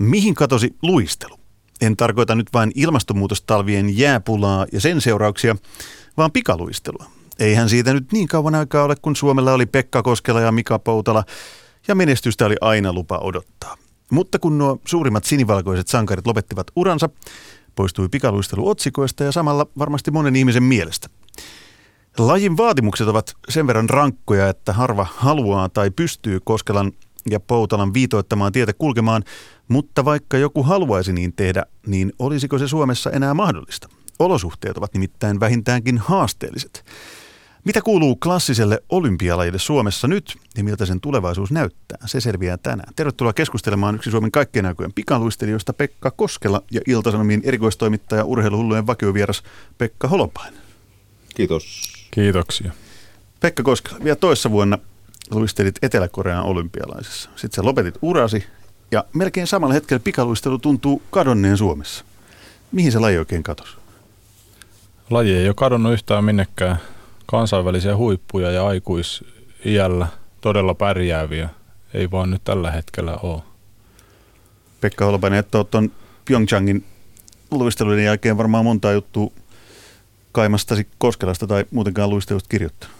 Mihin katosi luistelu? En tarkoita nyt vain ilmastonmuutostalvien jääpulaa ja sen seurauksia, vaan pikaluistelua. Eihän siitä nyt niin kauan aikaa ole, kun Suomella oli Pekka Koskela ja Mika Poutala, ja menestystä oli aina lupa odottaa. Mutta kun nuo suurimmat sinivalkoiset sankarit lopettivat uransa, poistui pikaluistelu otsikoista ja samalla varmasti monen ihmisen mielestä. Lajin vaatimukset ovat sen verran rankkoja, että harva haluaa tai pystyy Koskelan ja Poutalan viitoittamaan tietä kulkemaan, mutta vaikka joku haluaisi niin tehdä, niin olisiko se Suomessa enää mahdollista? Olosuhteet ovat nimittäin vähintäänkin haasteelliset. Mitä kuuluu klassiselle olympialajille Suomessa nyt ja miltä sen tulevaisuus näyttää? Se selviää tänään. Tervetuloa keskustelemaan yksi Suomen kaikkien aikojen pikaluistelijoista Pekka Koskela ja Iltasanomien erikoistoimittaja urheiluhullujen vakiovieras Pekka Holopainen. Kiitos. Kiitoksia. Pekka Koskela, vielä toissa vuonna luistelit Etelä-Korean olympialaisessa. Sitten sä lopetit urasi ja melkein samalla hetkellä pikaluistelu tuntuu kadonneen Suomessa. Mihin se laji oikein katosi? Laji ei ole kadonnut yhtään minnekään. Kansainvälisiä huippuja ja aikuisiällä todella pärjääviä ei vaan nyt tällä hetkellä ole. Pekka Holopainen, että olet tuon Pyeongchangin luisteluiden jälkeen varmaan monta juttua kaimastasi Koskelasta tai muutenkaan luistelusta kirjoittanut.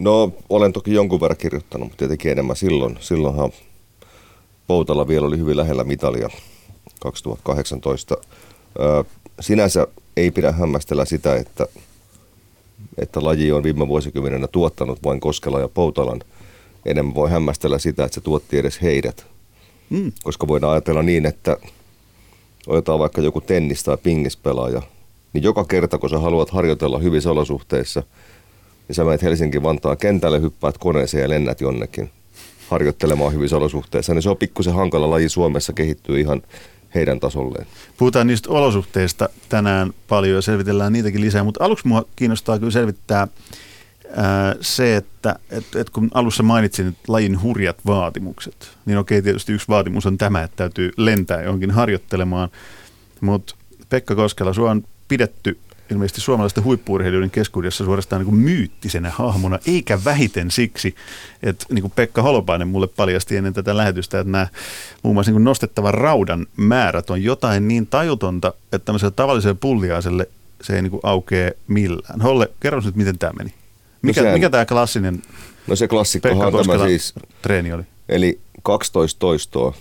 No, olen toki jonkun verran kirjoittanut, mutta tietenkin enemmän silloin. Silloinhan Poutala vielä oli hyvin lähellä mitalia 2018. sinänsä ei pidä hämmästellä sitä, että, että laji on viime vuosikymmenenä tuottanut vain Koskela ja Poutalan. Enemmän voi hämmästellä sitä, että se tuotti edes heidät. Mm. Koska voidaan ajatella niin, että otetaan vaikka joku tennis- tai pingispelaaja, niin joka kerta kun sä haluat harjoitella hyvissä olosuhteissa – niin sä menet Helsinki-Vantaan kentälle, hyppäät koneeseen ja lennät jonnekin harjoittelemaan hyvissä olosuhteissa, niin se on pikkusen hankala laji Suomessa kehittyy ihan heidän tasolleen. Puhutaan niistä olosuhteista tänään paljon ja selvitellään niitäkin lisää, mutta aluksi mua kiinnostaa kyllä selvittää ää, se, että et, et kun alussa mainitsin että lajin hurjat vaatimukset, niin okei tietysti yksi vaatimus on tämä, että täytyy lentää johonkin harjoittelemaan, mutta Pekka Koskela, sua on pidetty ilmeisesti suomalaisten huippuurheilijoiden keskuudessa suorastaan niin kuin myyttisenä hahmona, eikä vähiten siksi, että niin kuin Pekka Holopainen mulle paljasti ennen tätä lähetystä, että nämä muun muassa niin nostettavan raudan määrät on jotain niin tajutonta, että tämmöiselle tavalliselle pulliaiselle se ei niin kuin aukee millään. Holle, kerro nyt, miten tämä meni. Mikä, no sehän, mikä tämä klassinen No se klassikkohan tämä siis treeni oli? Eli 12 toistoa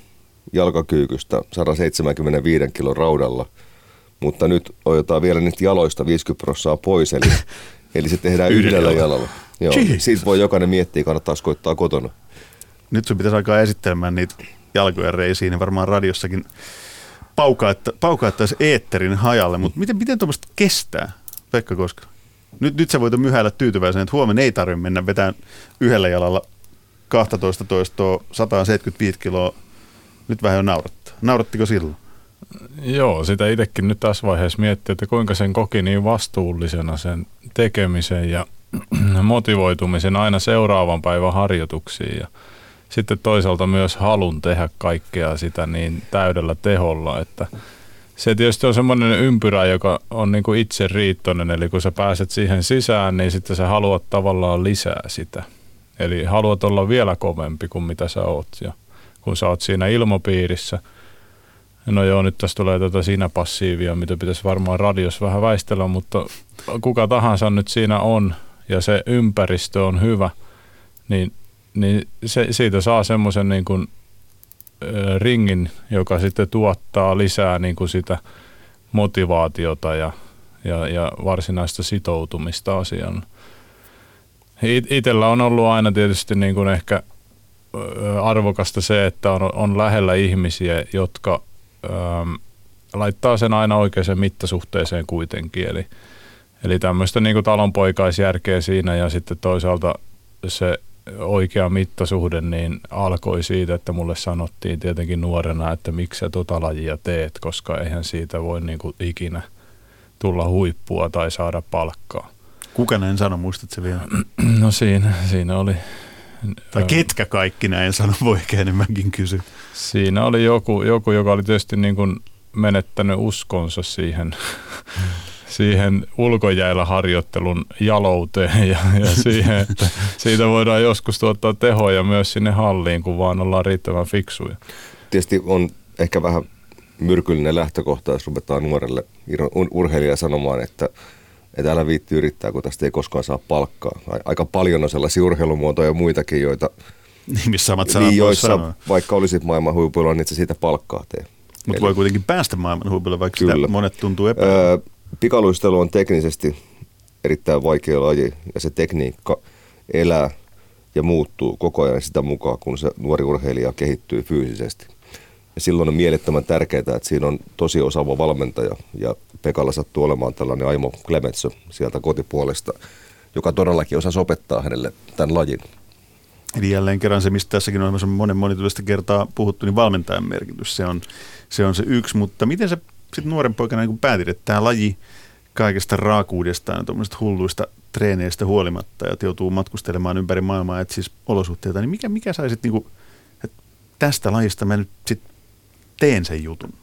jalkakyykystä 175 kilon raudalla – mutta nyt otetaan vielä niistä jaloista 50 prosenttia pois, eli, eli se tehdään yhdellä jalalla. Joo, siitä voi jokainen miettiä, kannattaa koittaa kotona. Nyt sun pitäisi alkaa esittelemään niitä jalkojen reisiin, niin varmaan radiossakin paukaattaisi eetterin hajalle, mutta miten, miten tuommoista kestää, Pekka Koska? Nyt, nyt sä voit myhäillä tyytyväisenä, että huomenna ei tarvitse mennä vetään yhdellä jalalla 12 toistoa 175 kiloa. Nyt vähän jo naurattaa. Naurattiko silloin? Joo, sitä itsekin nyt tässä vaiheessa miettii, että kuinka sen koki niin vastuullisena sen tekemisen ja motivoitumisen aina seuraavan päivän harjoituksiin ja sitten toisaalta myös halun tehdä kaikkea sitä niin täydellä teholla, että se tietysti on semmoinen ympyrä, joka on niin kuin itse riittoinen, eli kun sä pääset siihen sisään, niin sitten sä haluat tavallaan lisää sitä. Eli haluat olla vielä kovempi kuin mitä sä oot. Ja kun sä oot siinä ilmapiirissä – No joo, nyt tässä tulee tätä siinä passiivia, mitä pitäisi varmaan radios vähän väistellä, mutta kuka tahansa nyt siinä on ja se ympäristö on hyvä, niin, niin se, siitä saa semmoisen niin kuin, ringin, joka sitten tuottaa lisää niin kuin sitä motivaatiota ja, ja, ja varsinaista sitoutumista asiaan. Itellä on ollut aina tietysti niin kuin ehkä arvokasta se, että on, on lähellä ihmisiä, jotka ähm, laittaa sen aina oikeaan mittasuhteeseen kuitenkin. Eli, eli tämmöistä niin talonpoikaisjärkeä siinä ja sitten toisaalta se oikea mittasuhde niin alkoi siitä, että mulle sanottiin tietenkin nuorena, että miksi sä tota lajia teet, koska eihän siitä voi niin kuin ikinä tulla huippua tai saada palkkaa. Kuka näin sanoi, muistatko vielä? No siinä, siinä oli tai ketkä kaikki näin sano, voi enemmänkin kysyä. Siinä oli joku, joku joka oli tietysti niin kuin menettänyt uskonsa siihen, siihen ulkojäällä harjoittelun jalouteen ja, ja siihen, että siitä voidaan joskus tuottaa tehoja myös sinne halliin, kun vaan ollaan riittävän fiksuja. Tietysti on ehkä vähän myrkyllinen lähtökohta, jos ruvetaan nuorelle urheilija sanomaan, että, että älä viitti yrittää, kun tästä ei koskaan saa palkkaa. Aika paljon on sellaisia urheilumuotoja ja muitakin, joita niin, missä samat sanat niin, joissa sanoa. vaikka olisit maailman huipulla, niin se siitä palkkaa tee. Mutta voi kuitenkin päästä maailman huipulle, vaikka Kyllä. sitä monet tuntuu epäilevän. Öö, pikaluistelu on teknisesti erittäin vaikea laji ja se tekniikka elää ja muuttuu koko ajan sitä mukaan, kun se nuori urheilija kehittyy fyysisesti. Ja silloin on mielettömän tärkeää, että siinä on tosi osaava valmentaja ja Pekalla sattuu olemaan tällainen Aimo Clementsö sieltä kotipuolesta, joka todellakin osaa opettaa hänelle tämän lajin. Eli jälleen kerran se, mistä tässäkin on monen monituista kertaa puhuttu, niin valmentajan merkitys, se on se, on se yksi. Mutta miten se sitten nuoren poikana niin päätit, että tämä laji kaikesta raakuudestaan ja hulluista treeneistä huolimatta ja joutuu matkustelemaan ympäri maailmaa, että siis olosuhteita, niin mikä, mikä sai sitten, niin että tästä lajista mä nyt sitten teen sen jutun?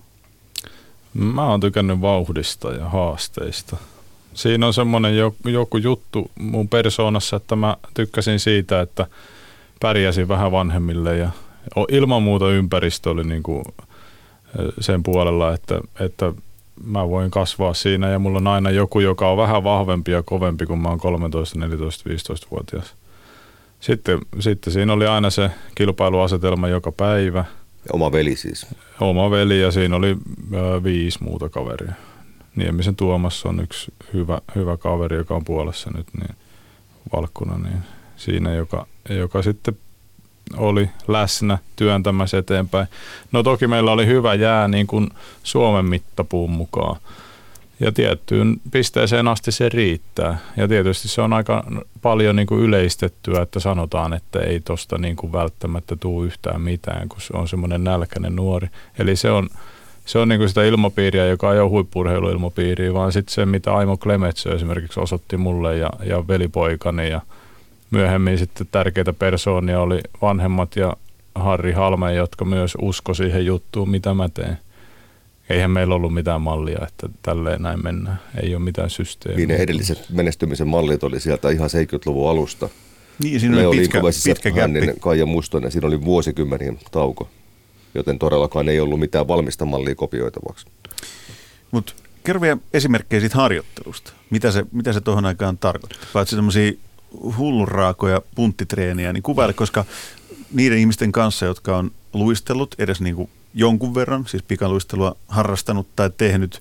Mä oon tykännyt vauhdista ja haasteista. Siinä on semmoinen joku, juttu mun persoonassa, että mä tykkäsin siitä, että pärjäsin vähän vanhemmille ja ilman muuta ympäristö oli niin kuin sen puolella, että, että mä voin kasvaa siinä ja mulla on aina joku, joka on vähän vahvempi ja kovempi, kun mä oon 13, 14, 15-vuotias. Sitten, sitten siinä oli aina se kilpailuasetelma joka päivä. Oma veli siis? Oma veli ja siinä oli viisi muuta kaveria. Niemisen Tuomas on yksi hyvä, hyvä kaveri, joka on puolessa nyt, niin valkkuna, niin siinä, joka, joka sitten oli läsnä työntämässä eteenpäin. No toki meillä oli hyvä jää niin kuin Suomen mittapuun mukaan. Ja tiettyyn pisteeseen asti se riittää. Ja tietysti se on aika paljon niin kuin yleistettyä, että sanotaan, että ei tosta niin kuin välttämättä tuu yhtään mitään, kun se on semmoinen nälkäinen nuori. Eli se on, se on niin kuin sitä ilmapiiriä, joka ei ole huippurheiluilmapiiriä, vaan sitten se, mitä Aimo Klemetsö esimerkiksi osoitti mulle ja, ja velipoikani ja – myöhemmin sitten tärkeitä persoonia oli vanhemmat ja Harri Halme, jotka myös usko siihen juttuun, mitä mä teen. Eihän meillä ollut mitään mallia, että tälleen näin mennään. Ei ole mitään systeemiä. Niin ne edelliset menestymisen mallit oli sieltä ihan 70-luvun alusta. Niin, siinä oli pitkä, pitkä Hänninen, Kaija Mustonen, siinä oli vuosikymmenien tauko. Joten todellakaan ei ollut mitään valmista mallia kopioitavaksi. Mutta kerro vielä esimerkkejä siitä harjoittelusta. Mitä se, mitä se tuohon aikaan tarkoittaa? Vai semmoisia hullun raakoja punttitreeniä, niin kuvaile, koska niiden ihmisten kanssa, jotka on luistellut edes niin kuin jonkun verran, siis pikaluistelua harrastanut tai tehnyt,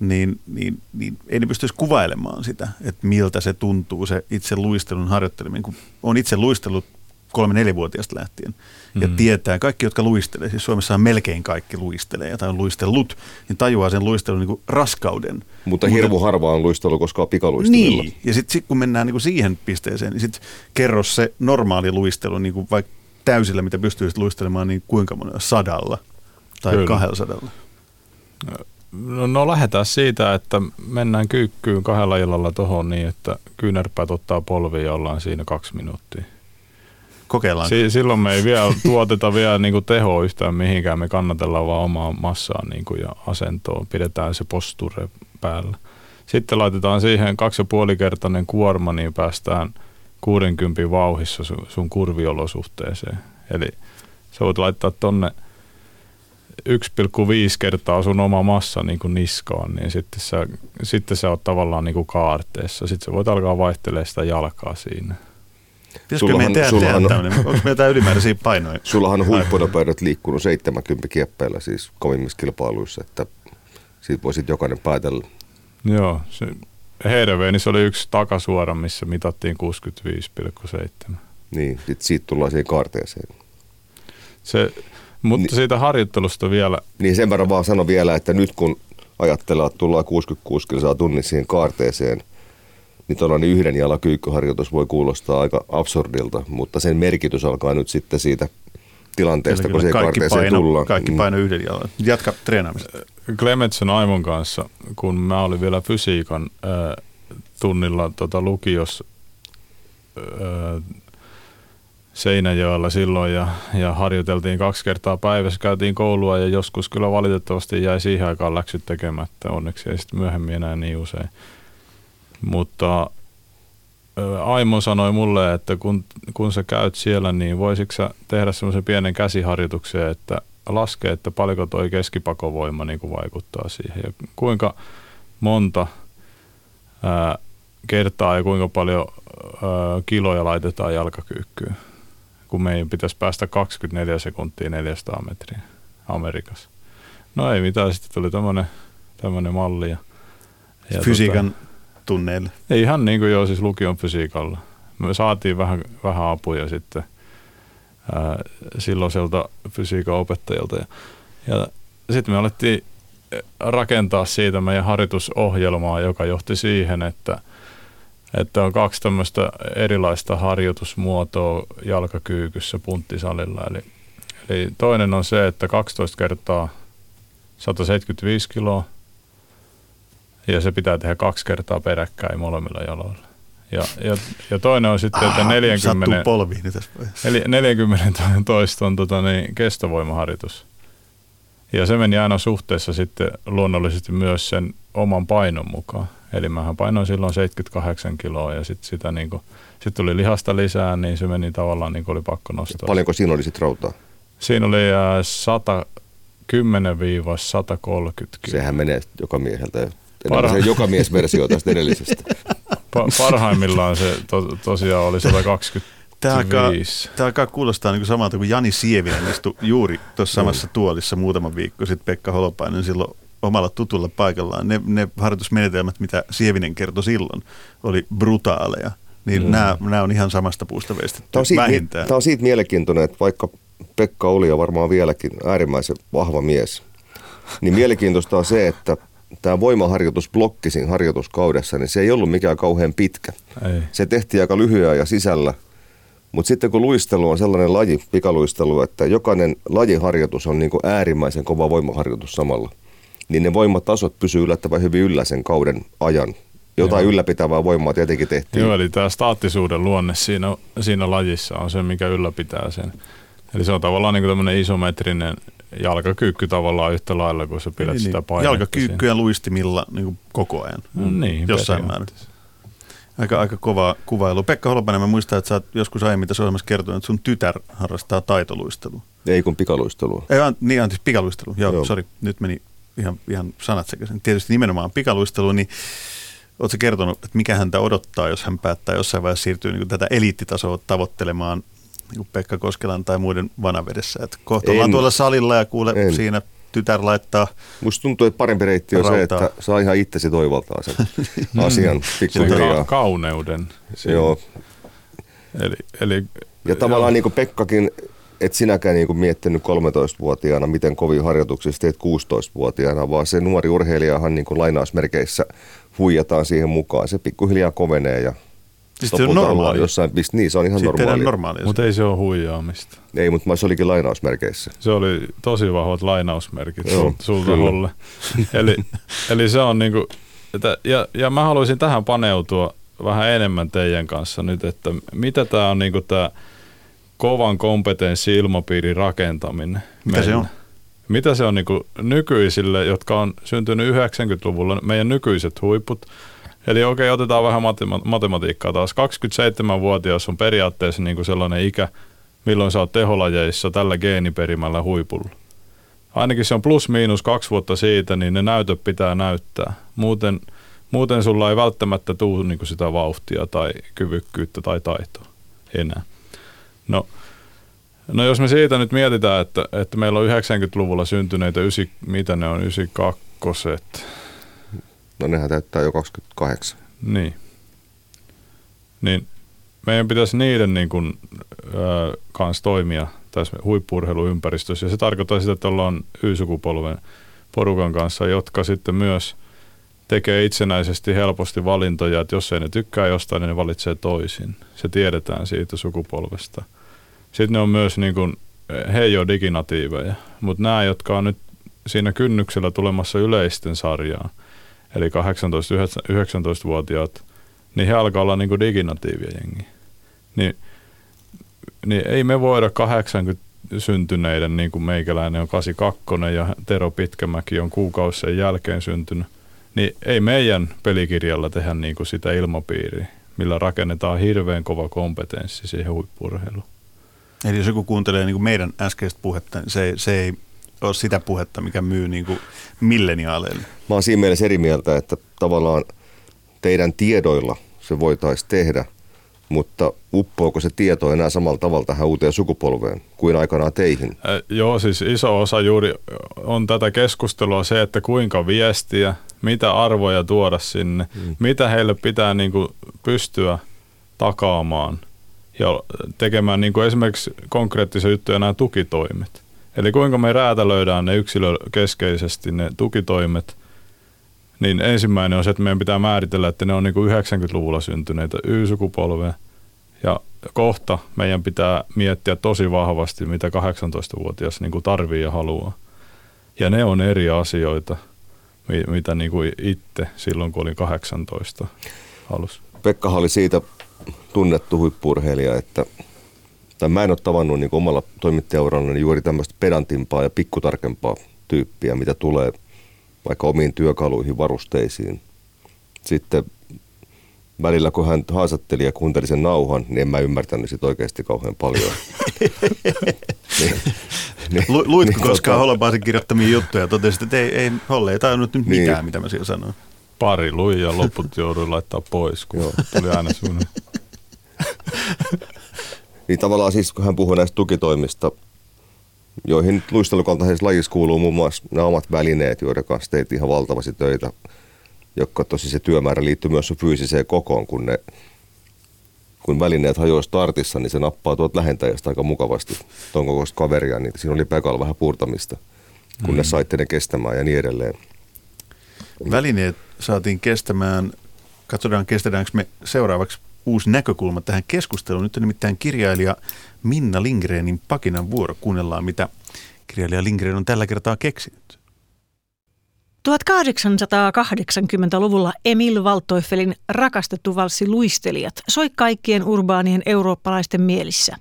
niin, niin, niin ei ne pystyisi kuvailemaan sitä, että miltä se tuntuu se itse luistelun harjoitteleminen. Kun on itse luistellut kolme-neljävuotiaasta lähtien ja mm. tietää, kaikki jotka luistelee, siis Suomessa on melkein kaikki luistelee tai on luistellut, niin tajuaa sen luistelun niin raskauden. Mutta hirmu Mutta, harva on luistelu, koska on pikaluistelilla. Niin, ja sitten sit, kun mennään niin kuin siihen pisteeseen, niin sitten kerro se normaali luistelu, niin kuin vaikka täysillä, mitä pystyisit luistelemaan, niin kuinka monella sadalla tai Kyllä. kahdella sadalla? No, no lähdetään siitä, että mennään kyykkyyn kahdella illalla tuohon niin, että kyynärpäät ottaa polviin ja ollaan siinä kaksi minuuttia. Kokeillaan. Si- silloin me ei vielä tuoteta vielä niin tehoa yhtään mihinkään. Me kannatellaan vaan omaa massaa niin kuin ja asentoa. Pidetään se posture päällä. Sitten laitetaan siihen kaksi ja puolikertainen kuorma, niin päästään 60 vauhissa sun, kurviolosuhteeseen. Eli sä voit laittaa tonne 1,5 kertaa sun oma massa niin kuin niskaan, niin sitten sä, sitten sä oot tavallaan niin kuin kaarteessa. Sitten sä voit alkaa vaihtelemaan sitä jalkaa siinä. Pitäisikö meidän tehdä, tehdä tämmöinen? Onko meillä jotain ylimääräisiä painoja? Sullahan on huippunopeudut liikkunut 70 kieppeillä siis kovimmissa kilpailuissa, että siitä voisit jokainen päätellä. Joo, se Heideveenissä oli yksi takasuora, missä mitattiin 65,7. Niin, sit siitä tullaan siihen kaarteeseen. Se, mutta niin, siitä harjoittelusta vielä. Niin sen verran vaan sano vielä, että nyt kun ajattelee, että tullaan 66 kilsaa tunnissa siihen kaarteeseen, niin tuollainen yhden jalan kyykkyharjoitus voi kuulostaa aika absurdilta, mutta sen merkitys alkaa nyt sitten siitä tilanteesta, kyllä, kun se karteeseen paino, tullaan. Kaikki mm. paino yhden jalan. Jatka treenaamista. Clementson Aimon kanssa, kun mä olin vielä fysiikan äh, tunnilla tota, lukios äh, Seinäjoella silloin ja, ja harjoiteltiin kaksi kertaa päivässä, käytiin koulua ja joskus kyllä valitettavasti jäi siihen aikaan läksyt tekemättä, onneksi ei sitten myöhemmin enää niin usein. Mutta Aimo sanoi mulle, että kun, kun sä käyt siellä, niin voisitko sä tehdä semmoisen pienen käsiharjoituksen, että laskea, että paljonko toi keskipakovoima niin kuin vaikuttaa siihen ja kuinka monta ää, kertaa ja kuinka paljon ää, kiloja laitetaan jalkakyykkyyn, kun meidän pitäisi päästä 24 sekuntia 400 metriä Amerikassa. No ei mitään, sitten tuli tämmöinen malli. Ja, ja Fysiikan tota, tunneille. Ei ihan niin kuin joo, siis lukion fysiikalla. Me saatiin vähän, vähän apuja sitten ää, silloiselta fysiikan opettajalta. Ja, ja sitten me alettiin rakentaa siitä meidän harjoitusohjelmaa, joka johti siihen, että, että on kaksi tämmöistä erilaista harjoitusmuotoa jalkakyykyssä punttisalilla. Eli, eli toinen on se, että 12 kertaa 175 kiloa ja se pitää tehdä kaksi kertaa peräkkäin molemmilla jaloilla. Ja, ja, ja toinen on sitten, että 40, polviin eli 40 toiston tota, niin, kestovoimaharjoitus. Ja se meni aina suhteessa sitten luonnollisesti myös sen oman painon mukaan. Eli mähän painoin silloin 78 kiloa ja sitten sitä niin kuin, sit tuli lihasta lisää, niin se meni tavallaan niin kuin oli pakko nostaa. Paljonko siinä oli sitten rautaa? Siinä oli 110-130 Sehän menee joka mieheltä. Parha- joka mies versio tästä edellisestä. Pa- parhaimmillaan se to- tosiaan oli 120 Tämä alkaa, tämä alkaa kuulostaa niin kuin samalta kuin Jani Sievinen istui juuri tuossa samassa mm. tuolissa muutama viikko sitten Pekka Holopainen silloin omalla tutulla paikallaan. Ne, ne harjoitusmenetelmät, mitä Sievinen kertoi silloin, oli brutaaleja. Niin mm. nämä, nämä on ihan samasta puusta veistetty tämä on siitä, vähintään. Tämä on siitä mielenkiintoinen, että vaikka Pekka oli ja varmaan vieläkin äärimmäisen vahva mies, niin mielenkiintoista on se, että tämä voimaharjoitusblokki siinä harjoituskaudessa, niin se ei ollut mikään kauhean pitkä. Ei. Se tehtiin aika lyhyen ja sisällä. Mutta sitten kun luistelu on sellainen laji, pikaluistelu, että jokainen lajiharjoitus on niin kuin äärimmäisen kova voimaharjoitus samalla, niin ne voimatasot pysyy yllättävän hyvin yllä sen kauden ajan. Jotain Joo. ylläpitävää voimaa tietenkin tehtiin. Joo, eli tämä staattisuuden luonne siinä, siinä lajissa on se, mikä ylläpitää sen. Eli se on tavallaan niin tämmöinen isometrinen jalkakyykky tavallaan yhtä lailla, kun sä pidät niin, sitä painetta. Jalkakyykkyä luistimilla niin kuin koko ajan. Mm, niin, jossain määrin. Aika, aika kova kuvailu. Pekka Holopainen, mä muistan, että sä oot joskus aiemmin tässä ohjelmassa kertonut, että sun tytär harrastaa taitoluistelua. Ei kun pikaluistelua. Ei, an, niin anteeksi, pikaluistelu. Joo, Joo. sori, nyt meni ihan, ihan sanat sekaisin. Tietysti nimenomaan pikaluistelu, niin Oletko kertonut, että mikä häntä odottaa, jos hän päättää jossain vaiheessa siirtyä niin tätä eliittitasoa tavoittelemaan niin Pekka Koskelan tai muiden vanavedessä? Että kohta ollaan tuolla salilla ja kuule en. siinä tytär laittaa Musta tuntuu, että parempi reitti on rautaa. se, että saa ihan itsesi toivaltaa sen asian pikkuhiljaa. kauneuden. Siinä. Joo. Eli, eli, ja tavallaan niin kuin Pekkakin, et sinäkään niin kuin miettinyt 13-vuotiaana, miten kovin harjoituksissa teet 16-vuotiaana, vaan se nuori urheilijahan niin kuin lainausmerkeissä huijataan siihen mukaan. Se pikkuhiljaa kovenee ja Siis se on normaali. Jossain, niin, se on ihan Sitten normaali. normaali. Mutta ei se ole huijaamista. Ei, mutta se olikin lainausmerkeissä. Se oli tosi vahvat lainausmerkit Joo, sulta Holle. eli, eli se on niinku, että, ja, ja mä haluaisin tähän paneutua vähän enemmän teidän kanssa nyt, että mitä tämä on niinku tämä kovan kompetenssi ilmapiirin rakentaminen. Mitä meillä. se on? Mitä se on niinku nykyisille, jotka on syntynyt 90-luvulla, meidän nykyiset huiput, Eli okei, okay, otetaan vähän matem- matematiikkaa taas. 27-vuotias on periaatteessa niin kuin sellainen ikä, milloin sä oot teholajeissa tällä geeniperimällä huipulla. Ainakin se on plus miinus kaksi vuotta siitä, niin ne näytöt pitää näyttää. Muuten, muuten sulla ei välttämättä tule niin kuin sitä vauhtia tai kyvykkyyttä tai taitoa enää. No, no jos me siitä nyt mietitään, että, että meillä on 90-luvulla syntyneitä, ysi, mitä ne on, 92 No nehän täyttää jo 28. Niin. Niin meidän pitäisi niiden niin kuin, ö, kanssa toimia tässä huippuurheiluympäristössä. Ja se tarkoittaa sitä, että ollaan Y-sukupolven porukan kanssa, jotka sitten myös tekee itsenäisesti helposti valintoja, että jos ei ne tykkää jostain, niin ne valitsee toisin. Se tiedetään siitä sukupolvesta. Sitten ne on myös, niin kuin, he ei ole diginatiiveja, mutta nämä, jotka on nyt siinä kynnyksellä tulemassa yleisten sarjaan – eli 18-19-vuotiaat, niin he alkaa olla niin kuin diginatiivia jengi. Niin, niin ei me voida 80 syntyneiden, niin kuin meikäläinen on 82 ja Tero Pitkämäki on kuukausi sen jälkeen syntynyt, niin ei meidän pelikirjalla tehdä niin kuin sitä ilmapiiriä, millä rakennetaan hirveän kova kompetenssi siihen huippurheiluun. Eli jos joku kuuntelee niin kuin meidän äskeistä puhetta, niin se, se ei ole sitä puhetta, mikä myy niin kuin milleniaaleille. Mä oon siinä mielessä eri mieltä, että tavallaan teidän tiedoilla se voitaisiin tehdä, mutta uppoako se tieto enää samalla tavalla tähän uuteen sukupolveen kuin aikanaan teihin? Äh, joo, siis iso osa juuri on tätä keskustelua se, että kuinka viestiä, mitä arvoja tuoda sinne, mm. mitä heille pitää niin kuin pystyä takaamaan ja tekemään niin kuin esimerkiksi konkreettisia juttuja nämä tukitoimet. Eli kuinka me räätälöidään ne yksilökeskeisesti ne tukitoimet, niin ensimmäinen on se, että meidän pitää määritellä, että ne on niin kuin 90-luvulla syntyneitä Y-sukupolvea. Ja kohta meidän pitää miettiä tosi vahvasti, mitä 18-vuotias niin kuin tarvii ja haluaa. Ja ne on eri asioita, mitä niin kuin itse silloin, kun olin 18 halus. Pekka oli siitä tunnettu huippurheilija, että tai mä en ole tavannut niin omalla toimittajaurallani juuri tämmöistä pedantimpaa ja pikkutarkempaa tyyppiä, mitä tulee vaikka omiin työkaluihin, varusteisiin. Sitten välillä, kun hän haastatteli ja kuunteli sen nauhan, niin en mä ymmärtänyt sitä oikeasti kauhean paljon. niin, niin, Lu, luitko niin, koskaan tota... Holobaasin kirjoittamia juttuja ja totesit, että ei, ei Holle ei tajunnut nyt niin. mitään, mitä mä siellä sanoin. Pari lui ja loput jouduin laittaa pois, kun Joo. tuli aina sun. niin tavallaan siis, kun hän puhuu näistä tukitoimista, joihin luistelukaltaisessa lajissa kuuluu muun muassa nämä omat välineet, joiden kanssa teet ihan valtavasti töitä, jotka tosi se työmäärä liittyy myös fyysiseen kokoon, kun ne kun välineet hajoaa startissa, niin se nappaa tuot lähentäjästä aika mukavasti tuon kokoista kaveria, niin siinä oli Pekalla vähän puurtamista, kun mm. ne saitte ne kestämään ja niin edelleen. Välineet saatiin kestämään, katsotaan kestetäänkö me seuraavaksi uusi näkökulma tähän keskusteluun. Nyt on nimittäin kirjailija Minna Lindgrenin pakinan vuoro. Kuunnellaan, mitä kirjailija Lindgren on tällä kertaa keksinyt. 1880-luvulla Emil Valtoiffelin rakastettu valssi Luistelijat soi kaikkien urbaanien eurooppalaisten mielissä.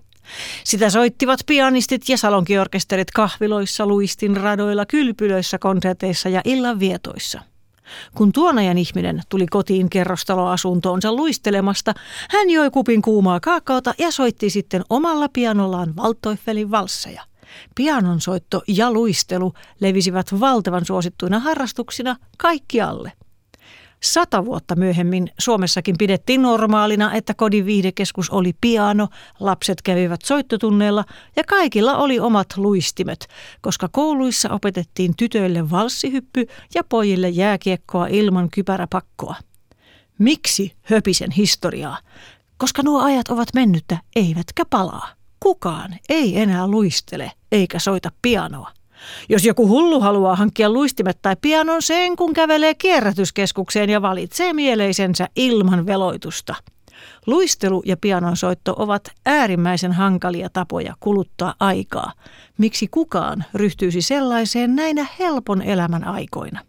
Sitä soittivat pianistit ja salonkiorkesterit kahviloissa, luistin radoilla, kylpylöissä, konserteissa ja illanvietoissa – kun tuonajan ihminen tuli kotiin kerrostaloasuntoonsa luistelemasta, hän joi kupin kuumaa kaakaota ja soitti sitten omalla pianollaan Valtoiffelin valsseja. Pianon soitto ja luistelu levisivät valtavan suosittuina harrastuksina kaikkialle. Sata vuotta myöhemmin Suomessakin pidettiin normaalina, että kodin viihdekeskus oli piano, lapset kävivät soittotunneilla ja kaikilla oli omat luistimet, koska kouluissa opetettiin tytöille valssihyppy ja pojille jääkiekkoa ilman kypäräpakkoa. Miksi höpisen historiaa? Koska nuo ajat ovat mennyttä, eivätkä palaa. Kukaan ei enää luistele eikä soita pianoa. Jos joku hullu haluaa hankkia luistimet tai pianon sen, kun kävelee kierrätyskeskukseen ja valitsee mieleisensä ilman veloitusta. Luistelu ja pianonsoitto ovat äärimmäisen hankalia tapoja kuluttaa aikaa. Miksi kukaan ryhtyisi sellaiseen näinä helpon elämän aikoina?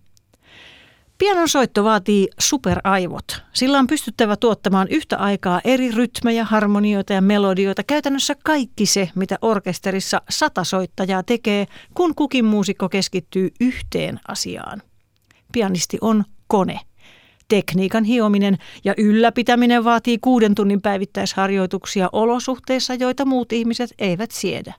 Pianon soitto vaatii superaivot. Sillä on pystyttävä tuottamaan yhtä aikaa eri rytmejä, harmonioita ja melodioita. Käytännössä kaikki se, mitä orkesterissa sata soittajaa tekee, kun kukin muusikko keskittyy yhteen asiaan. Pianisti on kone. Tekniikan hiominen ja ylläpitäminen vaatii kuuden tunnin päivittäisharjoituksia olosuhteissa, joita muut ihmiset eivät siedä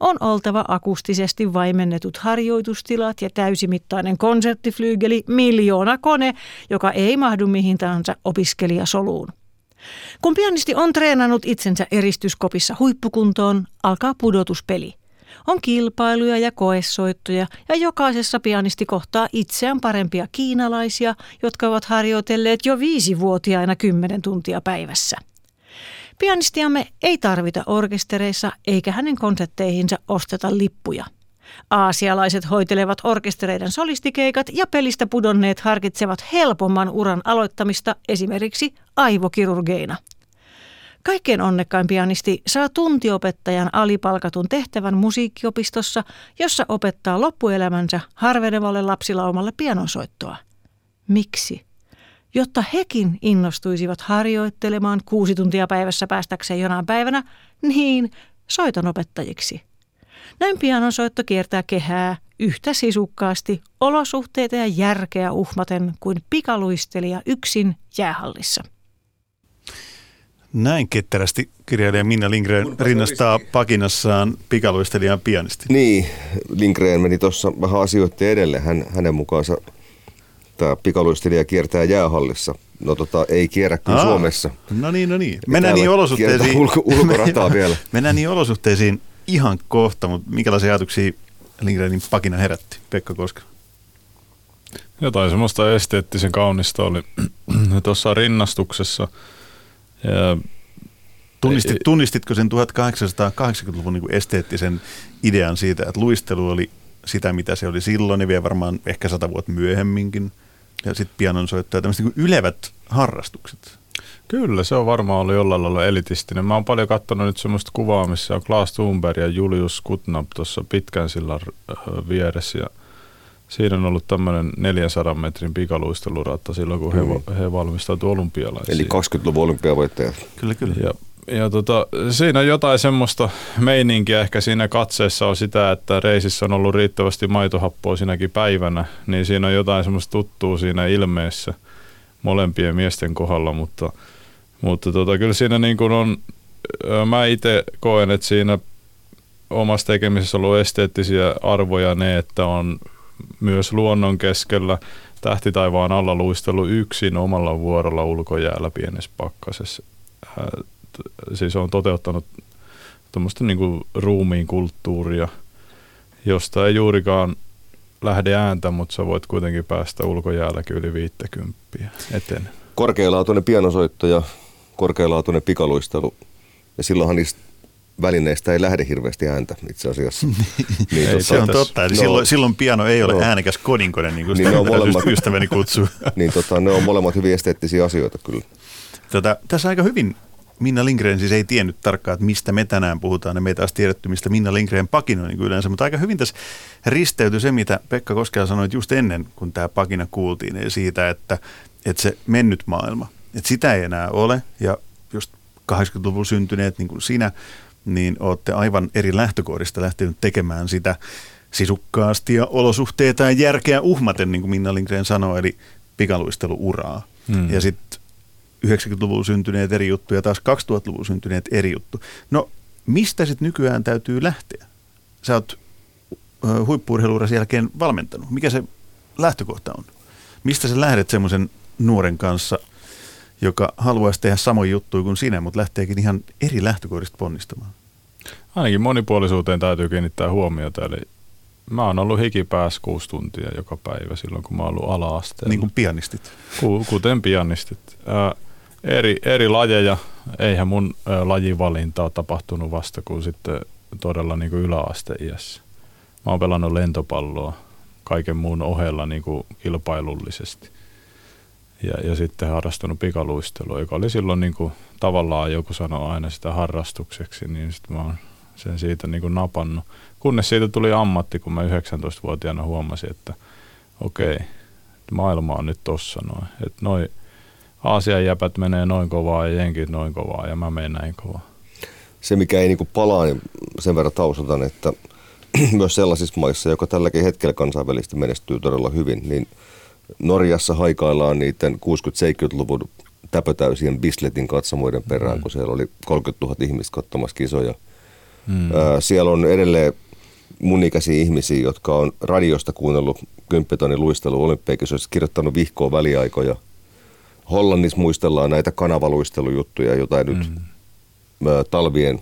on oltava akustisesti vaimennetut harjoitustilat ja täysimittainen konserttiflygeli, miljoona kone, joka ei mahdu mihin tahansa opiskelijasoluun. Kun pianisti on treenannut itsensä eristyskopissa huippukuntoon, alkaa pudotuspeli. On kilpailuja ja koessoittoja ja jokaisessa pianisti kohtaa itseään parempia kiinalaisia, jotka ovat harjoitelleet jo viisivuotiaina kymmenen tuntia päivässä. Pianistiamme ei tarvita orkestereissa eikä hänen konsertteihinsa osteta lippuja. Aasialaiset hoitelevat orkestereiden solistikeikat ja pelistä pudonneet harkitsevat helpomman uran aloittamista esimerkiksi aivokirurgeina. Kaikkein onnekkain pianisti saa tuntiopettajan alipalkatun tehtävän musiikkiopistossa, jossa opettaa loppuelämänsä harvenevalle lapsilaumalle pianosoittoa. Miksi? Jotta hekin innostuisivat harjoittelemaan kuusi tuntia päivässä päästäkseen jonain päivänä, niin soitonopettajiksi. Näin pianon soitto kiertää kehää yhtä sisukkaasti olosuhteita ja järkeä uhmaten kuin pikaluistelija yksin jäähallissa. Näin ketterästi kirjailija Minna Lindgren rinnastaa pakinassaan pikaluistelijan pianisti. Niin, Lindgren meni tuossa vähän asioitti edelle. Hän, hänen mukaansa tämä pikaluistelija kiertää jäähallissa. No tota, ei kierrä kuin Aa, Suomessa. No niin, no niin. Ja Mennään niin olosuhteisiin. Ulko, ulkorataa vielä. Mennään niin olosuhteisiin ihan kohta, mutta minkälaisia ajatuksia Lindgrenin pakina herätti, Pekka Koskela? Jotain semmoista esteettisen kaunista oli tuossa rinnastuksessa. Ja Tunnistit, tunnistitko sen 1880-luvun niin esteettisen idean siitä, että luistelu oli sitä, mitä se oli silloin, ja vielä varmaan ehkä sata vuotta myöhemminkin, ja sitten pianonsoitto ja tämmöiset niin kuin ylevät harrastukset. Kyllä, se on varmaan ollut jollain lailla elitistinen. Mä oon paljon katsonut nyt semmoista kuvaa, missä on Klaas Thunberg ja Julius Kutnap tuossa pitkän sillan äh, vieressä. Ja siinä on ollut tämmöinen 400 metrin pikaluisteluratta silloin, kun he, Mm. he valmistautuivat olympialaisiin. Eli 20-luvun olympiavoittaja. Kyllä, kyllä. Ja, ja tota, siinä jotain semmoista meininkiä ehkä siinä katseessa on sitä, että reisissä on ollut riittävästi maitohappoa sinäkin päivänä, niin siinä on jotain semmoista tuttua siinä ilmeessä molempien miesten kohdalla, mutta, mutta tota, kyllä siinä niin kuin on, mä itse koen, että siinä omassa tekemisessä on ollut esteettisiä arvoja ne, että on myös luonnon keskellä tähtitaivaan alla luistelu yksin omalla vuorolla ulkojäällä pienessä pakkasessa. Siis on toteuttanut tuommoista niinku ruumiin kulttuuria, josta ei juurikaan lähde ääntä, mutta sä voit kuitenkin päästä ulkojäälläkin yli 50 eteen. Korkealaatuinen pianosoitto ja korkealaatuinen pikaluistelu. Ja silloinhan niistä välineistä ei lähde hirveästi ääntä itse asiassa. niin, Ei tota, Se on totta, eli no. silloin, silloin piano ei ole No. äänekäs kodinkonen, niin kuin Niin sitä ne on täytyy molemmat. ystäväni kutsuu. niin tota, ne on molemmat hyvin esteettisiä asioita kyllä. Tota, tässä aika hyvin Minna Lindgren siis ei tiennyt tarkkaan, että mistä me tänään puhutaan, ja me ei taas tiedetty, mistä Minna Lindgren pakinoi niin yleensä, mutta aika hyvin tässä risteytyi se, mitä Pekka Koskela sanoi just ennen, kun tämä pakina kuultiin, siitä, että, että se mennyt maailma, että sitä ei enää ole, ja just 80-luvun syntyneet niin kuin sinä, niin olette aivan eri lähtökohdista lähtenyt tekemään sitä sisukkaasti ja olosuhteita ja järkeä uhmaten, niin kuin Minna Lindgren sanoi, eli pikaluisteluuraa. Hmm. Ja sitten 90-luvulla syntyneet eri juttu ja taas 2000-luvulla syntyneet eri juttu. No, mistä sitten nykyään täytyy lähteä? Sä oot huippuurheiluurasi jälkeen valmentanut. Mikä se lähtökohta on? Mistä sä lähdet semmoisen nuoren kanssa, joka haluaisi tehdä samoja juttuja kuin sinä, mutta lähteekin ihan eri lähtökohdista ponnistamaan? Ainakin monipuolisuuteen täytyy kiinnittää huomiota, eli mä oon ollut hikipäässä kuusi tuntia joka päivä silloin, kun mä oon ollut ala-asteella. Niin kuin pianistit. Ku- kuten pianistit. Ää, eri, eri lajeja, eihän mun lajivalinta ole tapahtunut vasta kuin sitten todella niin kuin yläasteiässä. Mä oon pelannut lentopalloa kaiken muun ohella niin kuin kilpailullisesti. Ja, ja sitten harrastanut pikaluistelua, joka oli silloin niin kuin, tavallaan joku sanoi aina sitä harrastukseksi, niin sitten mä oon sen siitä niin kuin napannut. Kunnes siitä tuli ammatti, kun mä 19-vuotiaana huomasin, että okei, maailma on nyt tossa noin. Että noi Aasian jäpät menee noin kovaa ja jenkit noin kovaa ja mä menen näin kovaa. Se, mikä ei niinku palaa, niin sen verran taustataan, että myös sellaisissa maissa, joka tälläkin hetkellä kansainvälisesti menestyy todella hyvin, niin Norjassa haikaillaan niiden 60-70-luvun täpötäysien Bisletin katsomuiden perään, mm. kun siellä oli 30 000 ihmistä katsomassa kisoja. Mm. Ää, siellä on edelleen mun ikäisiä ihmisiä, jotka on radiosta kuunnellut kymppitonin luistelu olympiakisoissa, kirjoittanut vihkoa väliaikoja. Hollannissa muistellaan näitä kanavaluistelujuttuja, joita nyt ää, talvien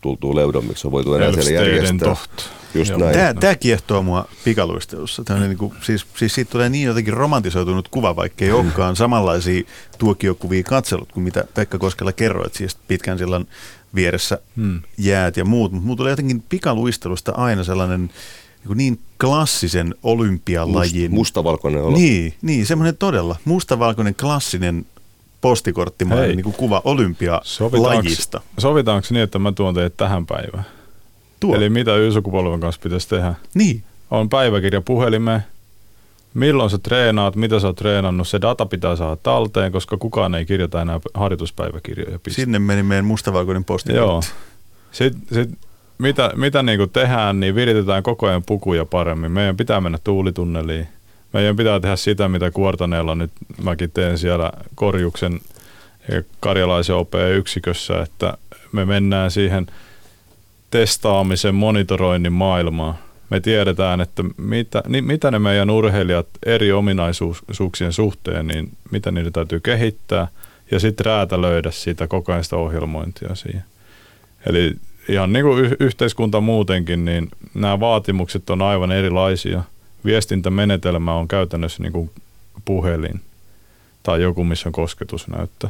tultuu leudommiksi on voitu enää siellä järjestää. toht. Just Joo. näin. Tämä, tämä kiehtoo mua pikaluistelussa. Tämä niin kuin, siis, siis siitä tulee niin jotenkin romantisoitunut kuva, vaikka ei olekaan samanlaisia tuokiokuvia katsellut kuin mitä Pekka Koskela kerroit, siis pitkän sillan vieressä Hmm. jäät ja muut. Mutta mulla tulee jotenkin pikaluistelusta aina sellainen niin, niin klassisen olympialajin. Must, mustavalkoinen olo. Niin, niin, semmoinen todella mustavalkoinen klassinen postikorttimainen Hei. niin kuin kuva olympialajista. sovitaanko niin, että mä tuon teidät tähän päivään? Tuo. Eli mitä Y-sukupolven kanssa pitäisi tehdä? Niin, On päiväkirja puhelimeen. Milloin sä treenaat, mitä sä oot treenannut, se data pitää saada talteen, koska kukaan ei kirjoita enää harjoituspäiväkirjoja. Piste. sinne meni meidän mustavalkoinen postikortti. Joo. Sitten sit, mitä, mitä niinku tehdään, niin viritetään koko ajan pukuja paremmin. Meidän pitää mennä tuulitunneliin. Meidän pitää tehdä sitä, mitä Kuortaneella nyt mäkin teen siellä korjuksen karjalaisen OP-yksikössä, että me mennään siihen testaamisen, monitoroinnin maailmaan. Me tiedetään, että mitä, niin mitä ne meidän urheilijat eri ominaisuuksien suhteen, niin mitä niitä täytyy kehittää ja sitten räätälöidä sitä koko ajan sitä ohjelmointia siihen. Eli ihan niin kuin yhteiskunta muutenkin, niin nämä vaatimukset on aivan erilaisia. Viestintämenetelmä on käytännössä niin kuin puhelin tai joku, missä on kosketusnäyttö.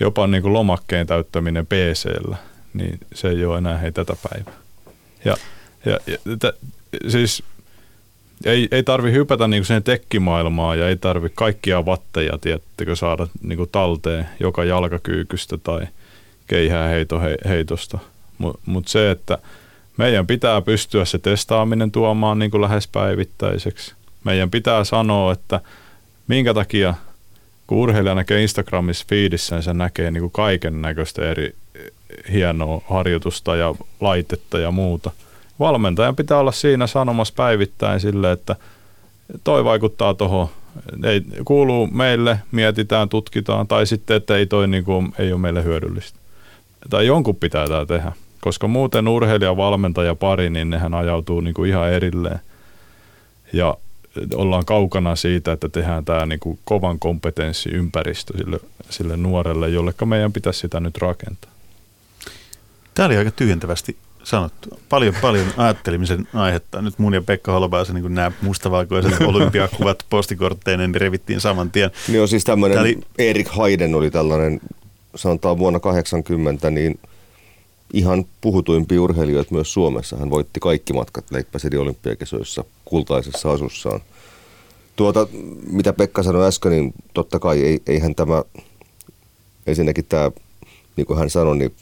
Jopa niin kuin lomakkeen täyttäminen PCllä, niin se ei ole enää hei tätä päivää. Ja, ja, ja t- siis ei, ei tarvi hypätä niin sen tekkimaailmaan ja ei tarvi kaikkia vatteja, tiettekö, saada niin kuin talteen joka jalkakyykystä tai keihää heito, he, heitosta. Mutta mut se, että meidän pitää pystyä se testaaminen tuomaan niin kuin lähes päivittäiseksi. Meidän pitää sanoa, että minkä takia kun urheilija näkee Instagramissa feedissä, niin se näkee niin kaiken näköistä eri hienoa harjoitusta ja laitetta ja muuta. Valmentajan pitää olla siinä sanomassa päivittäin sille, että toi vaikuttaa tuohon, ei, kuuluu meille, mietitään, tutkitaan, tai sitten, että ei toi niin kuin, ei ole meille hyödyllistä. Tai jonkun pitää tämä tehdä koska muuten urheilija, valmentaja, pari, niin nehän ajautuu niin kuin ihan erilleen. Ja ollaan kaukana siitä, että tehdään tämä niin kuin kovan kompetenssiympäristö sille, sille nuorelle, jolleka meidän pitäisi sitä nyt rakentaa. Tämä oli aika tyhjentävästi sanottu. Paljon, paljon ajattelemisen aihetta. Nyt mun ja Pekka Holopaisen niin nämä mustavalkoiset olympiakuvat postikortteineen niin revittiin saman tien. Niin on siis tämmöinen, oli... Erik Haiden oli tällainen, sanotaan vuonna 80, niin ihan puhutuimpia urheilijoita myös Suomessa. Hän voitti kaikki matkat Leippäsedi olympiakesoissa kultaisessa asussaan. Tuota, mitä Pekka sanoi äsken, niin totta kai ei, eihän tämä, ensinnäkin tämä, niin kuin hän sanoi, niin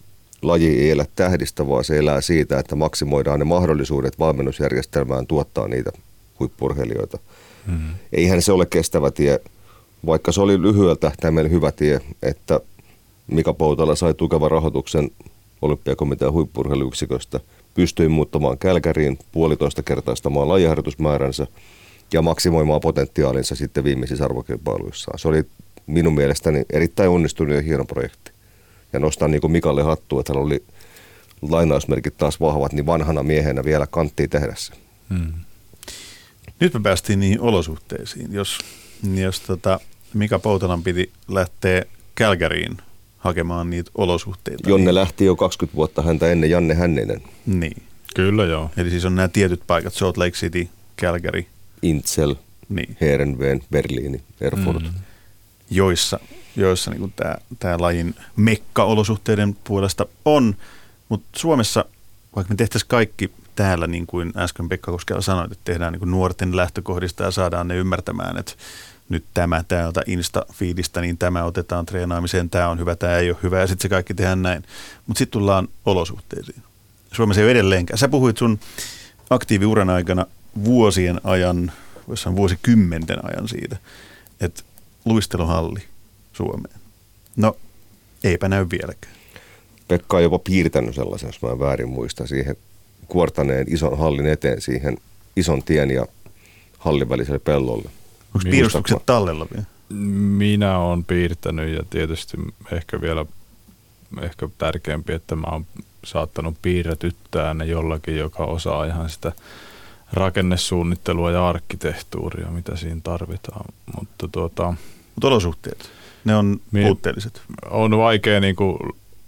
laji ei elä tähdistä, vaan se elää siitä, että maksimoidaan ne mahdollisuudet valmennusjärjestelmään tuottaa niitä huippurheilijoita. Mm-hmm. Eihän se ole kestävä tie, vaikka se oli lyhyeltä tähtäimellä hyvä tie, että Mika Poutala sai tukevan rahoituksen olympiakomitean huippurheiluyksiköstä, pystyi muuttamaan Kälkäriin puolitoista kertaistamaan lajiharjoitusmääränsä ja maksimoimaan potentiaalinsa sitten viimeisissä arvokilpailuissaan. Se oli minun mielestäni erittäin onnistunut ja hieno projekti. Ja nostan niin kuin Mikalle hattua, että hän oli lainausmerkit taas vahvat, niin vanhana miehenä vielä kanttiin tehdä se. Hmm. Nyt me päästiin niihin olosuhteisiin. Jos, jos tota Mika Poutalan piti lähteä Kälkäriin hakemaan niitä olosuhteita. Jonne niin... lähti jo 20 vuotta häntä ennen Janne Hänninen. Niin. Kyllä joo. Eli siis on nämä tietyt paikat, Salt Lake City, Calgary. Intsel, niin. Heerenveen, Berliini, Erfurt. Mm. Joissa, joissa niin tämä, tämä lajin mekka-olosuhteiden puolesta on, mutta Suomessa, vaikka me tehtäisiin kaikki täällä, niin kuin äsken Pekka Koskela sanoi, että tehdään niin kuin nuorten lähtökohdista ja saadaan ne ymmärtämään, että nyt tämä täältä Insta-fiidistä, niin tämä otetaan treenaamiseen, tämä on hyvä, tämä ei ole hyvä, ja sitten se kaikki tehdään näin. Mutta sitten tullaan olosuhteisiin. Suomessa ei ole edelleenkään. Sä puhuit sun aktiiviuran aikana vuosien ajan, jossain vuosikymmenten ajan siitä, että luisteluhalli Suomeen. No, eipä näy vieläkään. Pekka on jopa piirtänyt sellaisen, jos mä en väärin muista, siihen kuortaneen ison hallin eteen siihen ison tien ja hallin väliselle pellolle. Onko piirustukset tallella vielä? Minä olen piirtänyt ja tietysti ehkä vielä ehkä tärkeämpi, että mä oon saattanut piirretyttää ne jollakin, joka osaa ihan sitä rakennesuunnittelua ja arkkitehtuuria, mitä siinä tarvitaan. Mutta tuota, Mut olosuhteet, ne on puutteelliset. On vaikea niin kuin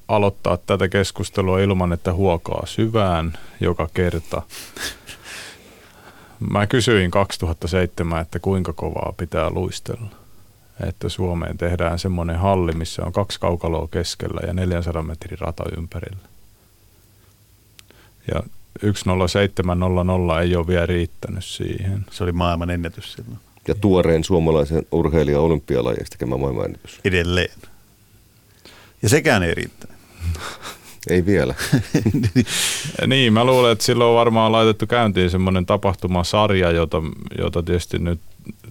aloittaa tätä keskustelua ilman, että huokaa syvään joka kerta. Mä kysyin 2007, että kuinka kovaa pitää luistella. Että Suomeen tehdään semmoinen halli, missä on kaksi kaukaloa keskellä ja 400 metrin rata ympärillä. Ja 10700 ei ole vielä riittänyt siihen. Se oli maailman ennätys silloin. Ja tuoreen suomalaisen urheilijan olympialajeista tekemä maailman ennätys. Edelleen. Ja sekään ei riittänyt. Ei vielä. niin, mä luulen, että silloin on varmaan laitettu käyntiin semmoinen tapahtumasarja, jota, jota tietysti nyt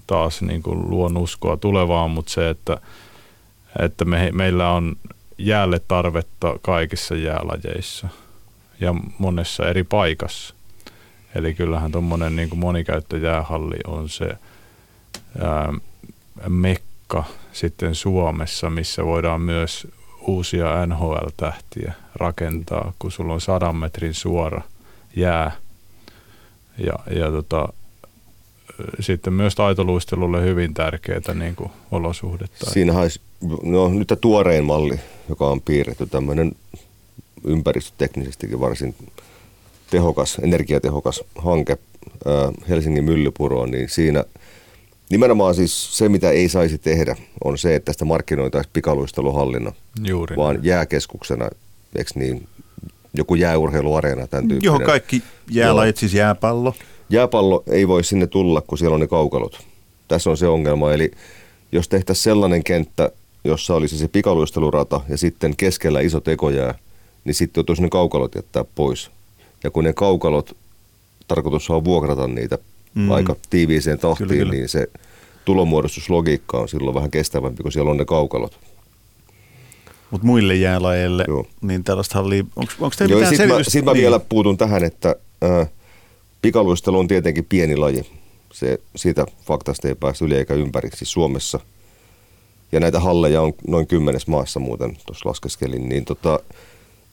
taas niin kuin luon uskoa tulevaan, mutta se, että, että me, meillä on jäälle tarvetta kaikissa jäälajeissa ja monessa eri paikassa. Eli kyllähän tuommoinen niin monikäyttöjäähalli on se ää, mekka sitten Suomessa, missä voidaan myös uusia NHL-tähtiä rakentaa, kun sulla on sadan metrin suora jää. Ja, ja tota, sitten myös taitoluistelulle hyvin tärkeää niin kuin olosuhdetta. Siinä olisi, no nyt tuorein malli, joka on piirretty, tämmöinen ympäristöteknisestikin varsin tehokas, energiatehokas hanke Helsingin myllypuroon, niin siinä nimenomaan siis se, mitä ei saisi tehdä, on se, että sitä markkinoitaisiin pikaluisteluhallinnon, Juuri vaan niin. jääkeskuksena, eikö niin, joku jääurheiluareena, tämän tyyppinen. Joo, kaikki jäälajit, siis jääpallo. Jääpallo ei voi sinne tulla, kun siellä on ne kaukalot. Tässä on se ongelma, eli jos tehtäisiin sellainen kenttä, jossa olisi se pikaluistelurata ja sitten keskellä iso tekojää, niin sitten joutuisi ne kaukalot jättää pois. Ja kun ne kaukalot, tarkoitus on vuokrata niitä mm. aika tiiviiseen tahtiin, kyllä, kyllä. niin se tulonmuodostuslogiikka on silloin vähän kestävämpi, kun siellä on ne kaukalot. Mutta muille jäälajeille, Joo. niin tällaista hallia, onko teillä Joo, mitään Sitten mä, sit mä niin. vielä puutun tähän, että äh, pikaluistelu on tietenkin pieni laji. Se, siitä faktasta ei päästä yli eikä ympäri, siis Suomessa. Ja näitä halleja on noin kymmenes maassa muuten, tuossa laskeskelin, niin tota,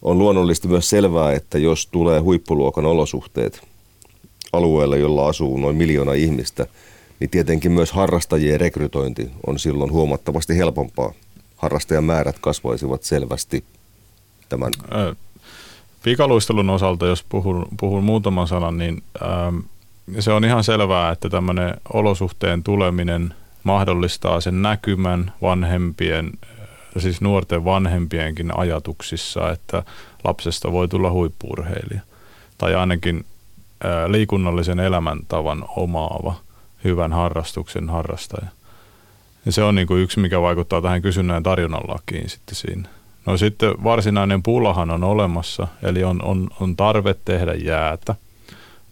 on luonnollisesti myös selvää, että jos tulee huippuluokan olosuhteet alueelle, jolla asuu noin miljoona ihmistä, niin tietenkin myös harrastajien rekrytointi on silloin huomattavasti helpompaa. Harrastajamäärät kasvaisivat selvästi tämän. Pikaluistelun osalta, jos puhun, puhun muutaman sanan, niin ähm, se on ihan selvää, että tämmöinen olosuhteen tuleminen mahdollistaa sen näkymän vanhempien siis nuorten vanhempienkin ajatuksissa, että lapsesta voi tulla huippuurheilija. Tai ainakin liikunnallisen elämäntavan omaava, hyvän harrastuksen harrastaja. Ja se on niin kuin yksi, mikä vaikuttaa tähän kysynnän tarjonnan lakiin sitten siinä. No sitten varsinainen pulahan on olemassa, eli on, on, on tarve tehdä jäätä.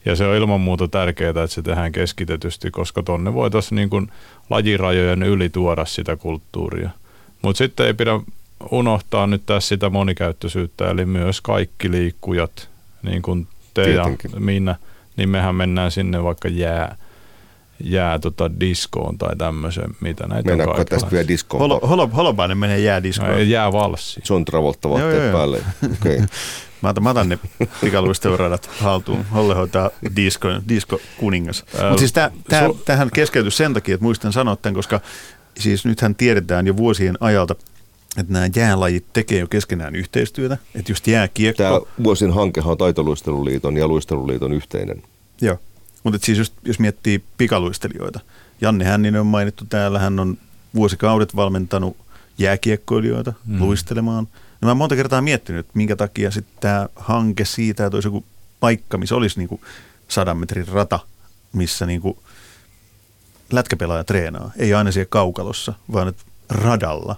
Ja se on ilman muuta tärkeää, että se tehdään keskitetysti, koska tonne voitaisiin niin kuin lajirajojen yli tuoda sitä kulttuuria – mutta sitten ei pidä unohtaa nyt tässä sitä monikäyttöisyyttä, eli myös kaikki liikkujat, niin kuin te Tietenkin. ja minä, niin mehän mennään sinne vaikka jää, jää tota diskoon tai tämmöiseen, mitä näitä Mennäänkö on tästä vielä diskoon? Holo, holo, holopainen menee jäädiskoon. No, jää valssi. John Travolta vaatteet päälle. Okay. mä, otan, mä otan ne pikaluisteuradat haltuun. Holle hoitaa disko, disko kuningas. Mutta siis tämähän keskeytyi sen takia, että muistan sanoa tämän, koska siis nythän tiedetään jo vuosien ajalta, että nämä jäälajit tekee jo keskenään yhteistyötä, että just jääkiekko... Tämä vuosien hankehan on Taitoluisteluliiton ja Luisteluliiton yhteinen. Joo, mutta siis just, jos miettii pikaluistelijoita, Janne Hänninen on mainittu täällä, hän on vuosikaudet valmentanut jääkiekkoilijoita mm. luistelemaan. No mä monta kertaa miettinyt, että minkä takia sitten tämä hanke siitä, että olisi joku paikka, missä olisi niinku sadan metrin rata, missä niinku – lätkäpelaaja treenaa, ei aina siellä kaukalossa, vaan että radalla,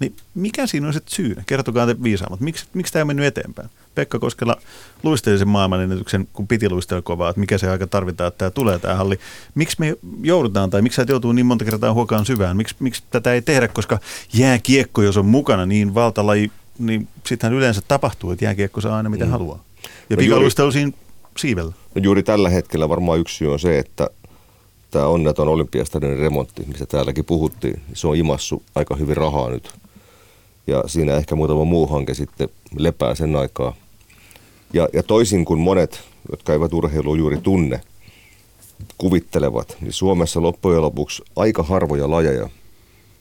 niin mikä siinä on se syynä? Kertokaa te viisaammat. Miksi, miksi tämä ei mennyt eteenpäin? Pekka Koskela luisteli sen maailmanennätyksen, kun piti luistella kovaa, että mikä se aika tarvitaan, että tämä tulee tämä halli. Miksi me joudutaan, tai miksi sä joutuu niin monta kertaa huokaan syvään? Miksi, miksi tätä ei tehdä, koska jääkiekko, jos on mukana, niin valtalaji, niin sittenhän yleensä tapahtuu, että jääkiekko saa aina mitä mm. haluaa. Ja no pikaluistelu siinä siivellä. No juuri tällä hetkellä varmaan yksi syy on se, että tämä onneton olympiastadionin remontti, mistä täälläkin puhuttiin, niin se on imassu aika hyvin rahaa nyt. Ja siinä ehkä muutama muu hanke sitten lepää sen aikaa. Ja, ja toisin kuin monet, jotka eivät urheilua juuri tunne, kuvittelevat, niin Suomessa loppujen lopuksi aika harvoja lajeja,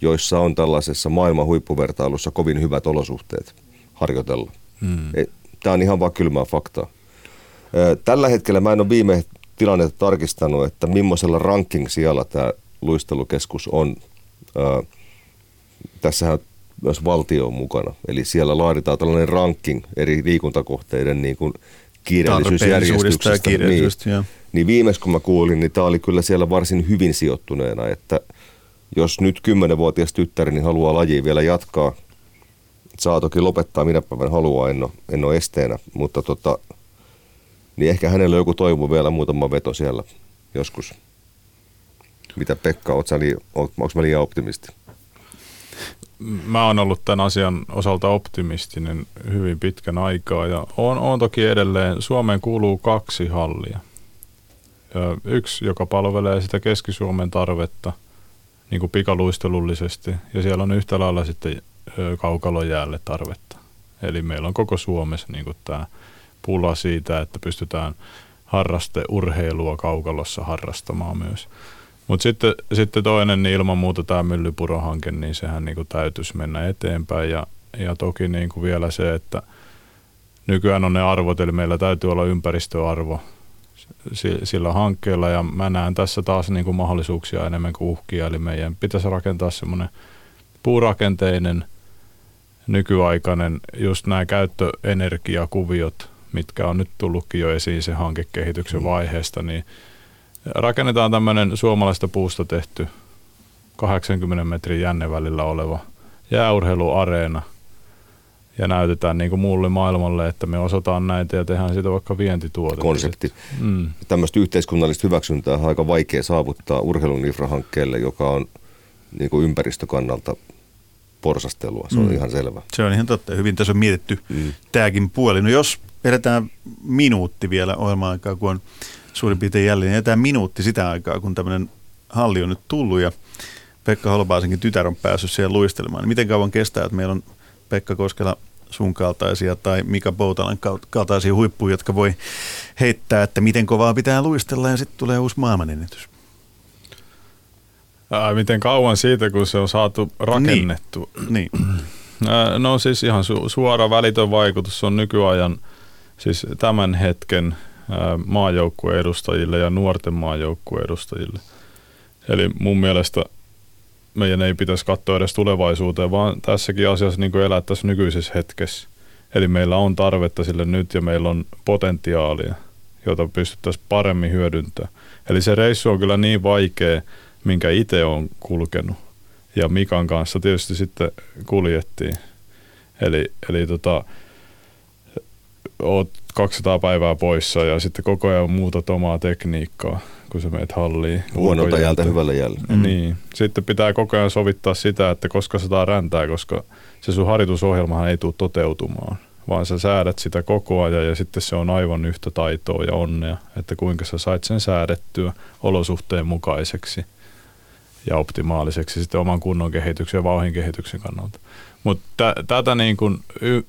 joissa on tällaisessa maailman huippuvertailussa kovin hyvät olosuhteet harjoitella. Hmm. Tämä on ihan vaan kylmää faktaa. Tällä hetkellä mä en ole viime tilannetta tarkistanut, että millaisella ranking-sijalla tämä luistelukeskus on. Tässähän myös valtio on mukana. Eli siellä laaditaan tällainen ranking eri liikuntakohteiden niin kuin kiireellisyysjärjestyksestä. Niin, niin viimeis kun mä kuulin, niin tämä oli kyllä siellä varsin hyvin sijoittuneena, että jos nyt kymmenenvuotias tyttäreni niin haluaa lajia vielä jatkaa, saa toki lopettaa minä päivän haluaa, en ole, en ole esteenä, mutta tota, niin ehkä hänellä on joku toivo vielä muutama veto siellä joskus. Mitä Pekka, oot sä li, onko mä liian optimisti? Mä oon ollut tämän asian osalta optimistinen hyvin pitkän aikaa ja on, on toki edelleen. Suomeen kuuluu kaksi hallia. Yksi, joka palvelee sitä Keski-Suomen tarvetta niin kuin pikaluistelullisesti. Ja siellä on yhtä lailla sitten kaukalojäälle tarvetta. Eli meillä on koko Suomessa niin kuin tämä pula siitä, että pystytään harrasteurheilua kaukalossa harrastamaan myös. Mutta sitten, sitten toinen, niin ilman muuta tämä Myllypuro-hanke, niin sehän niin kuin täytyisi mennä eteenpäin. Ja, ja toki niin kuin vielä se, että nykyään on ne arvot, eli meillä täytyy olla ympäristöarvo sillä hankkeella. Ja mä näen tässä taas niin kuin mahdollisuuksia enemmän kuin uhkia, eli meidän pitäisi rakentaa semmoinen puurakenteinen, nykyaikainen, just nämä käyttöenergiakuviot, mitkä on nyt tullutkin jo esiin se hankekehityksen mm. vaiheesta, niin – rakennetaan tämmöinen suomalaista puusta tehty 80 metrin jännevälillä oleva jääurheiluareena ja näytetään niin kuin muulle maailmalle, että me osataan näitä ja tehdään siitä vaikka vientituote. Konsepti. Mm. Tämmöistä yhteiskunnallista hyväksyntää on aika vaikea saavuttaa urheilun infrahankkeelle, joka on niin kuin ympäristökannalta porsastelua. Se on mm. ihan selvä. Se on ihan totta. Hyvin tässä on mietitty mm. tämäkin puoli. No jos edetään minuutti vielä ohjelma-aikaa, kun on suurin piirtein jälleen. Jätään minuutti sitä aikaa, kun tämmöinen halli on nyt tullut ja Pekka Holbaasenkin tytär on päässyt siellä luistelemaan. Niin miten kauan kestää, että meillä on Pekka Koskela sun kaltaisia tai Mika Boutalan kaltaisia huippuja, jotka voi heittää, että miten kovaa pitää luistella ja sitten tulee uusi maailmanennätys. Ää, miten kauan siitä, kun se on saatu rakennettu? Niin. niin. Ää, no siis ihan su- suora välitön vaikutus on nykyajan, siis tämän hetken maajoukkueen edustajille ja nuorten maajoukkueen edustajille. Eli mun mielestä meidän ei pitäisi katsoa edes tulevaisuuteen, vaan tässäkin asiassa niin elää tässä nykyisessä hetkessä. Eli meillä on tarvetta sille nyt ja meillä on potentiaalia, jota pystyttäisiin paremmin hyödyntämään. Eli se reissu on kyllä niin vaikea, minkä itse on kulkenut. Ja Mikan kanssa tietysti sitten kuljettiin. Eli, eli tota, oot 200 päivää poissa ja sitten koko ajan muutat omaa tekniikkaa, kun sä meet halliin. Huonolta jäältä hyvälle jälle. Mm. Niin. Sitten pitää koko ajan sovittaa sitä, että koska saa räntää, koska se sun harjoitusohjelmahan ei tule toteutumaan, vaan sä säädät sitä koko ajan ja sitten se on aivan yhtä taitoa ja onnea, että kuinka sä sait sen säädettyä olosuhteen mukaiseksi ja optimaaliseksi sitten oman kunnon kehityksen ja vauhin kehityksen kannalta. Mutta tätä niin kuin y-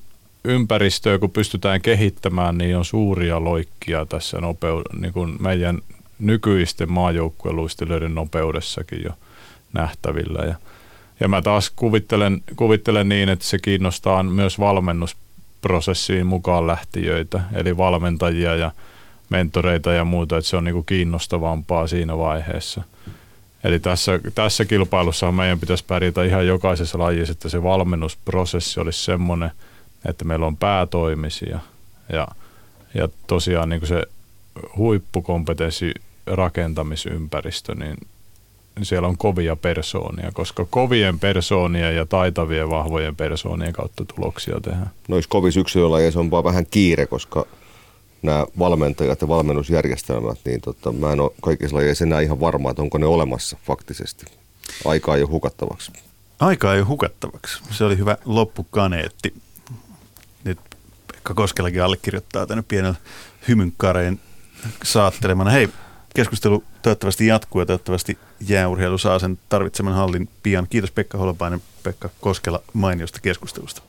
ympäristöä, kun pystytään kehittämään, niin on suuria loikkia tässä nopeu- niin kuin meidän nykyisten maajoukkueluistelijoiden nopeudessakin jo nähtävillä. Ja, ja mä taas kuvittelen, kuvittelen niin, että se kiinnostaa myös valmennusprosessiin mukaan lähtiöitä, eli valmentajia ja mentoreita ja muuta, että se on niin kuin kiinnostavampaa siinä vaiheessa. Eli tässä, tässä kilpailussa meidän pitäisi pärjätä ihan jokaisessa lajissa, että se valmennusprosessi olisi semmoinen – että meillä on päätoimisia ja, ja tosiaan niin kuin se huippukompetenssi rakentamisympäristö, niin siellä on kovia persoonia, koska kovien persoonia ja taitavien vahvojen persoonien kautta tuloksia tehdään. Noissa kovissa yksilölajeissa on vaan vähän kiire, koska nämä valmentajat ja valmennusjärjestelmät, niin tota, mä en ole kaikissa lajeissa enää ihan varma, että onko ne olemassa faktisesti. Aikaa ei ole hukattavaksi. Aikaa ei ole hukattavaksi. Se oli hyvä loppukaneetti. Pekka Koskelakin allekirjoittaa tänne pienen hymynkareen saattelemana. Hei, keskustelu toivottavasti jatkuu ja toivottavasti jääurheilu saa sen tarvitseman hallin pian. Kiitos Pekka Holopainen, Pekka Koskela mainiosta keskustelusta.